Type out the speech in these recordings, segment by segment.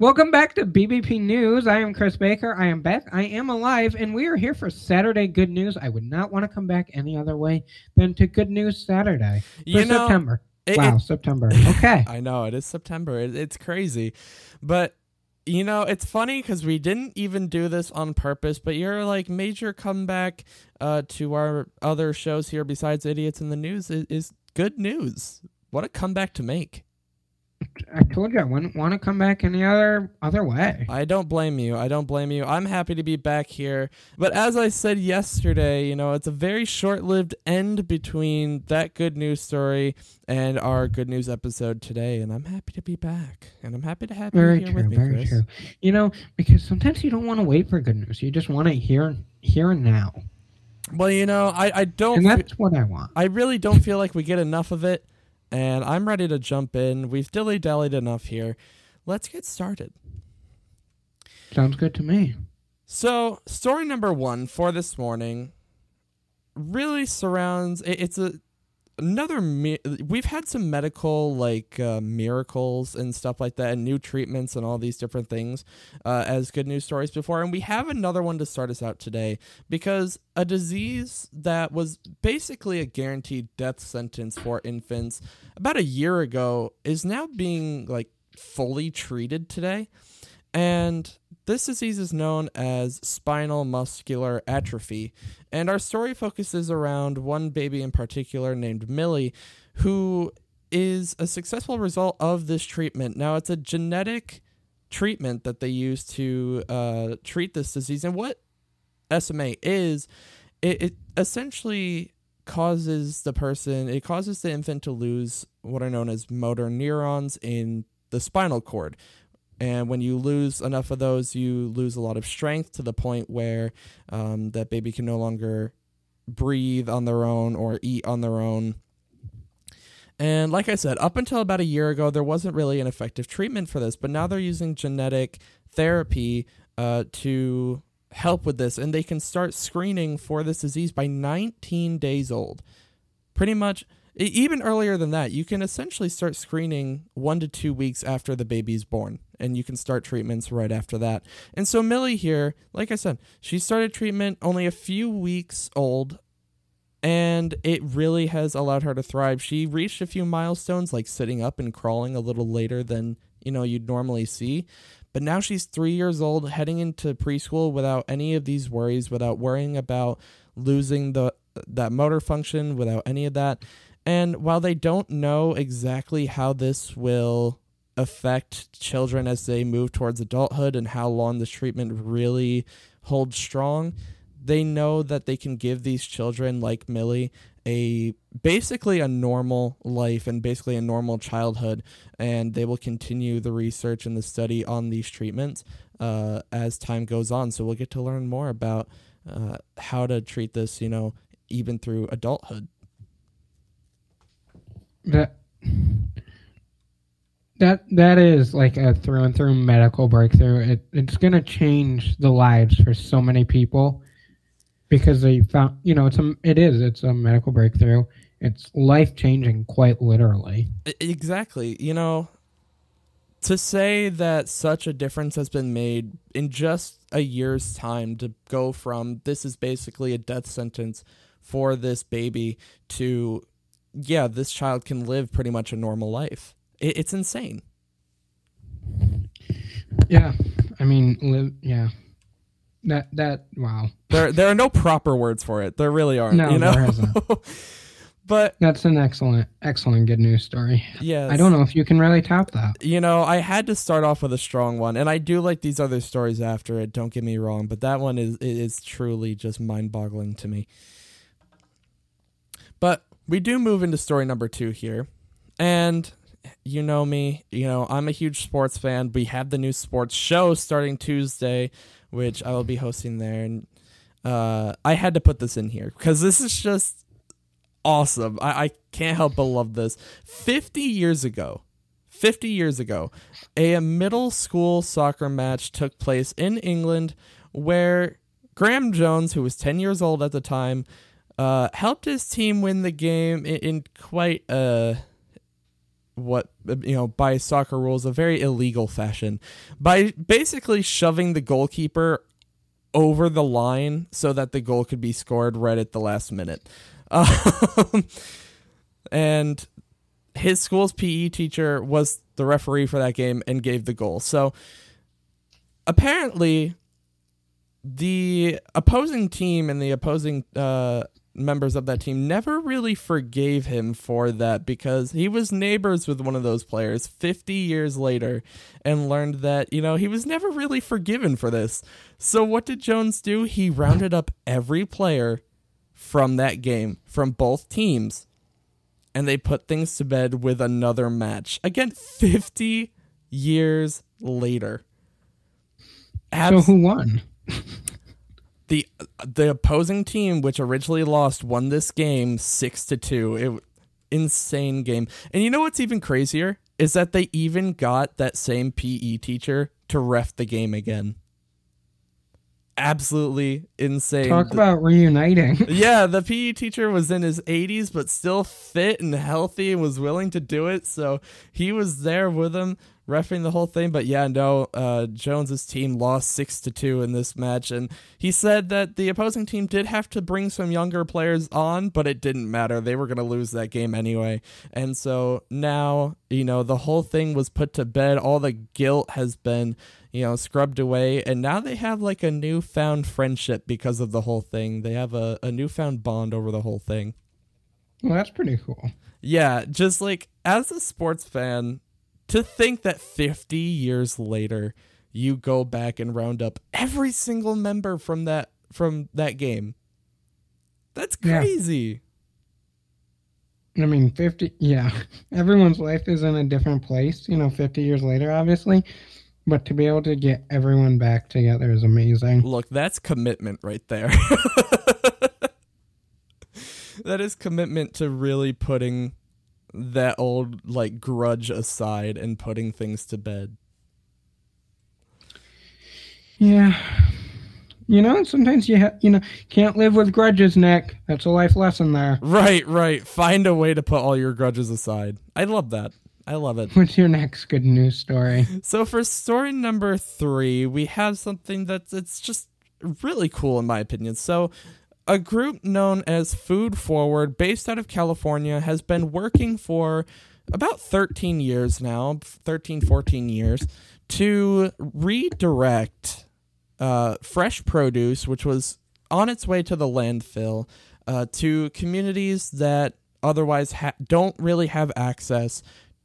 Welcome back to BBP News. I am Chris Baker. I am back. I am alive, and we are here for Saturday Good News. I would not want to come back any other way than to Good News Saturday for You know, September. It- wow, it- September. Okay. I know it is September. It, it's crazy, but you know it's funny because we didn't even do this on purpose. But your like major comeback uh, to our other shows here besides Idiots in the News is, is good news. What a comeback to make! I told you I wouldn't want to come back any other other way. I don't blame you. I don't blame you. I'm happy to be back here. But as I said yesterday, you know, it's a very short lived end between that good news story and our good news episode today. And I'm happy to be back. And I'm happy to have Very you here true. with me, Very Chris. true. You know, because sometimes you don't want to wait for good news. You just want to hear here and now, Well, you know, I, I don't. and fe- that's what I want. I really don't feel like we get enough of it. And I'm ready to jump in. We've dilly dallied enough here. Let's get started. Sounds good to me. So, story number one for this morning really surrounds it, it's a another mi- we've had some medical like uh, miracles and stuff like that and new treatments and all these different things uh, as good news stories before. And we have another one to start us out today because a disease that was basically a guaranteed death sentence for infants about a year ago is now being like fully treated today. And this disease is known as spinal muscular atrophy. And our story focuses around one baby in particular named Millie, who is a successful result of this treatment. Now, it's a genetic treatment that they use to uh, treat this disease. And what SMA is, it, it essentially causes the person, it causes the infant to lose what are known as motor neurons in the spinal cord. And when you lose enough of those, you lose a lot of strength to the point where um, that baby can no longer breathe on their own or eat on their own. And like I said, up until about a year ago, there wasn't really an effective treatment for this, but now they're using genetic therapy uh, to help with this, and they can start screening for this disease by 19 days old. Pretty much, even earlier than that, you can essentially start screening one to two weeks after the baby's born, and you can start treatments right after that. And so, Millie here, like I said, she started treatment only a few weeks old, and it really has allowed her to thrive. She reached a few milestones, like sitting up and crawling a little later than you know you'd normally see. But now she's three years old, heading into preschool without any of these worries, without worrying about losing the that motor function, without any of that. And while they don't know exactly how this will affect children as they move towards adulthood and how long this treatment really holds strong, they know that they can give these children like Millie a basically a normal life and basically a normal childhood. And they will continue the research and the study on these treatments uh, as time goes on. So we'll get to learn more about uh, how to treat this you know even through adulthood That that that is like a through and through medical breakthrough. It it's gonna change the lives for so many people because they found you know it's a it is it's a medical breakthrough. It's life changing, quite literally. Exactly. You know, to say that such a difference has been made in just a year's time to go from this is basically a death sentence for this baby to, yeah, this child can live pretty much a normal life. It, it's insane. Yeah, I mean, live. Yeah, that that wow. There, there are no proper words for it. There really aren't. No, you know? there isn't. but That's an excellent, excellent good news story. yeah, I don't know if you can really top that. you know, I had to start off with a strong one, and I do like these other stories after it. Don't get me wrong, but that one is is truly just mind boggling to me. But we do move into story number two here, and you know me, you know I'm a huge sports fan. We have the new sports show starting Tuesday, which I will be hosting there, and uh, I had to put this in here because this is just awesome. I, I can't help but love this. Fifty years ago, 50 years ago, a middle school soccer match took place in England where Graham Jones, who was 10 years old at the time, uh, helped his team win the game in, in quite a what you know by soccer rules a very illegal fashion by basically shoving the goalkeeper over the line so that the goal could be scored right at the last minute. Um, and his school's PE teacher was the referee for that game and gave the goal. So apparently, the opposing team and the opposing uh, members of that team never really forgave him for that because he was neighbors with one of those players 50 years later and learned that, you know, he was never really forgiven for this. So what did Jones do? He rounded up every player from that game from both teams and they put things to bed with another match. Again, 50 years later. Abs- so who won? the the opposing team, which originally lost, won this game six to two. It insane game. And you know what's even crazier is that they even got that same PE teacher to ref the game again. Absolutely insane. Talk about reuniting. yeah, the PE teacher was in his 80s but still fit and healthy and was willing to do it. So he was there with them refing the whole thing. But yeah, no, uh, Jones's team lost six to two in this match, and he said that the opposing team did have to bring some younger players on, but it didn't matter. They were going to lose that game anyway, and so now you know the whole thing was put to bed. All the guilt has been you know scrubbed away, and now they have like a newfound friendship because of the whole thing. They have a, a newfound bond over the whole thing. Well, that's pretty cool. Yeah, just like as a sports fan, to think that 50 years later you go back and round up every single member from that from that game. That's crazy. Yeah. i mean 50 yeah. Everyone's life is in a different place you know 50 years later obviously. But to be able to get everyone back together is amazing. Look that's commitment right there. That is commitment to really putting that old like grudge aside and putting things to bed. Yeah. You know, sometimes you ha- you know can't live with grudges, Nick. That's a life lesson there. Right, right. Find a way to put all your grudges aside. I love that. I love it. What's your next good news story? So for story number three, we have something that's it's just really cool in my opinion. So a group known as Food Forward, based out of California, has been working for about 13 years now, 13, 14 years, to redirect uh, fresh produce, which was on its way to the landfill, uh, to communities that otherwise ha- don't really have access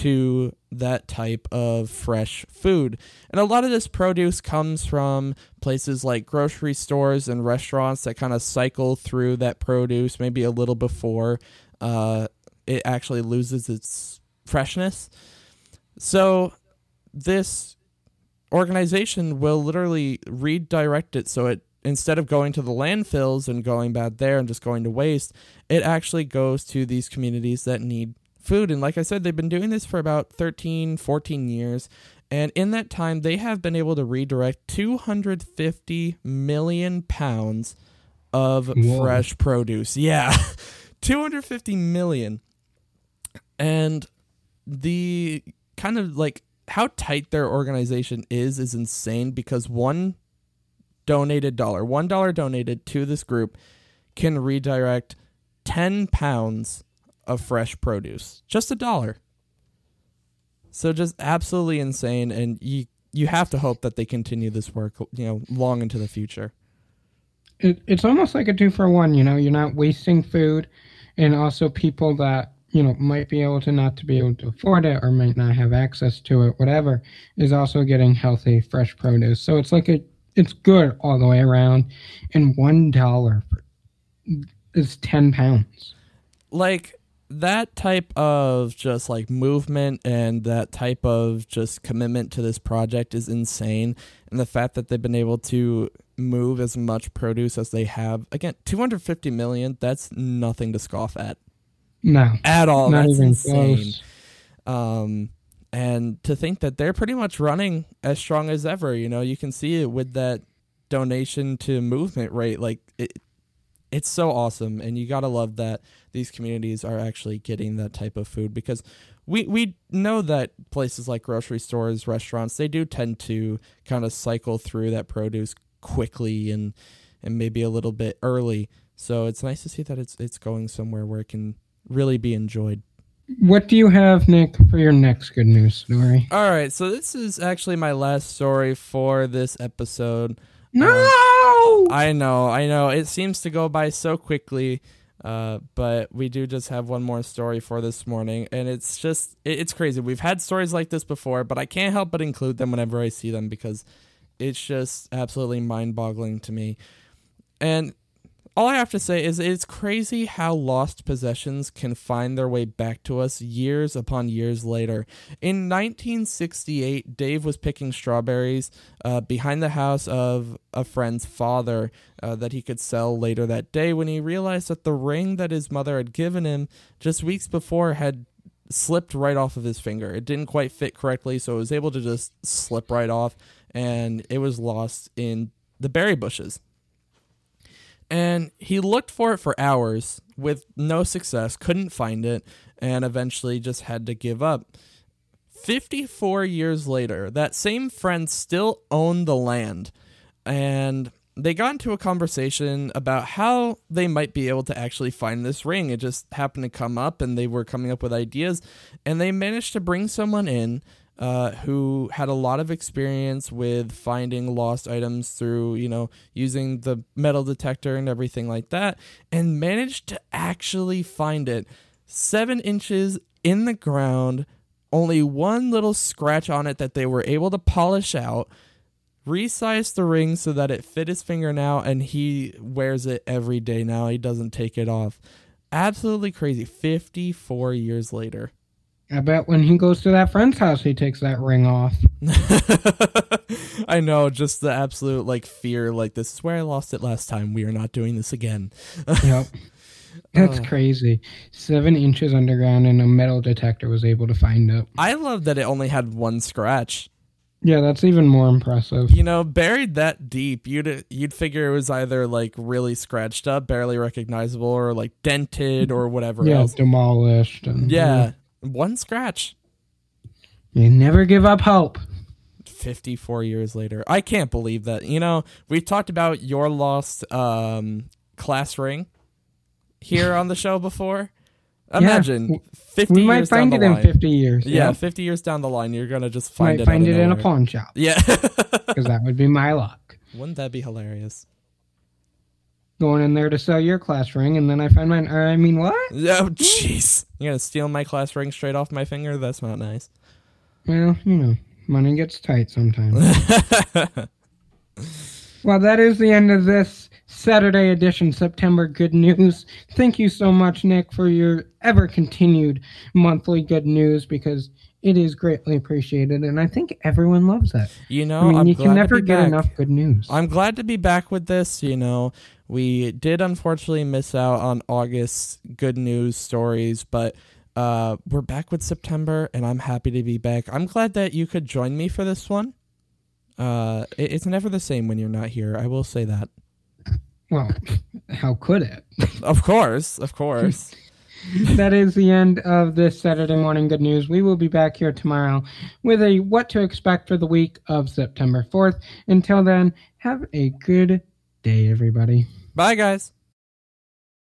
to that type of fresh food. And a lot of this produce comes from places like grocery stores and restaurants that kind of cycle through that produce maybe a little before uh, it actually loses its freshness. So this organization will literally redirect it so it instead of going to the landfills and going bad there and just going to waste, it actually goes to these communities that need food. And like I said, they've been doing this for about 13, 14 years. And in that time, they have been able to redirect 250 million pounds of Whoa. fresh produce. Yeah, 250 million. And the kind of like how tight their organization is is insane because one donated dollar, one dollar donated to this group can redirect 10 pounds of fresh produce. Just a dollar. So just absolutely insane and you you have to hope that they continue this work, you know, long into the future. It, it's almost like a two for one, you know, you're not wasting food and also people that you know might be able to not to be able to afford it or might not have access to it whatever is also getting healthy fresh produce so it's like a it's good all the way around and one dollar is 10 pounds like that type of just like movement and that type of just commitment to this project is insane. And the fact that they've been able to move as much produce as they have again 250 million that's nothing to scoff at. No. At all. Not that's insane. um and to think that they're pretty much running as strong as ever you know? You can see it with that donation to movement rate. Like it, it's so awesome, and you gotta love that these communities are actually getting that type of food because we we know that places like grocery stores, restaurants, they do tend to kind of cycle through that produce quickly and and maybe a little bit early. So it's nice to see that it's it's going somewhere where it can really be enjoyed. What do you have, Nick, for your next good news story? All right, so this is actually my last story for this episode. No. Um, I know, I know. It seems to go by so quickly, uh, but we do just have one more story for this morning, and it's just it, it's crazy. We've had stories like this before, but I can't help but include them whenever I see them because it's just absolutely mind-boggling to me. And all I have to say is it's crazy how lost possessions can find their way back to us years upon years later. In 1968, Dave was picking strawberries uh, behind the house of a friend's father uh, that he could sell later that day when he realized that the ring that his mother had given him just weeks before had slipped right off of his finger. It didn't quite fit correctly, so it was able to just slip right off, and it was lost in the berry bushes and he looked for it for hours with no success, couldn't find it, and eventually just had to give up. 54 years later, that same friend still owned the land, and they got into a conversation about how they might be able to actually find this ring. It just happened to come up, and they were coming up with ideas, and they managed to bring someone in uh, who had a lot of experience with finding lost items through, you know, using the metal detector and everything like that, and managed to actually find it seven inches in the ground, only one little scratch on it that they were able to polish out. Resize the ring so that it fit his finger now, and he wears it every day now. He doesn't take it off. Absolutely crazy. 54 years later. I bet when he goes to that friend's house, he takes that ring off. I know, just the absolute like fear. Like this is where I lost it last time. We are not doing this again. yep, that's uh, crazy. Seven inches underground, and a metal detector was able to find it. I love that it only had one scratch. Yeah, that's even more impressive. You know, buried that deep, you'd you'd figure it was either like really scratched up, barely recognizable, or like dented or whatever yeah, else. demolished. And, yeah, one scratch. You never give up hope. 54 years later. I can't believe that. You know, we talked about your lost um, class ring here on the show before. Imagine yeah, 50 we might find it in 50 years. Yeah, 50 years down the line, you're going to just find might it. find it in a pawn shop. Yeah. Because that would be my luck. Wouldn't that be hilarious? Going in there to sell your class ring, and then I find mine. Or I mean, what? Oh, jeez! You're gonna steal my class ring straight off my finger? That's not nice. Well, you know, money gets tight sometimes. well, that is the end of this Saturday edition September Good News. Thank you so much, Nick, for your ever continued monthly good news because it is greatly appreciated, and I think everyone loves that. You know, I mean, I'm you can never get back. enough good news. I'm glad to be back with this. You know, we did unfortunately miss out on August's good news stories, but uh, we're back with September, and I'm happy to be back. I'm glad that you could join me for this one. Uh, it, it's never the same when you're not here. I will say that. Well, how could it? of course, of course. that is the end of this Saturday morning good news. We will be back here tomorrow with a what to expect for the week of September 4th. Until then, have a good day, everybody. Bye, guys.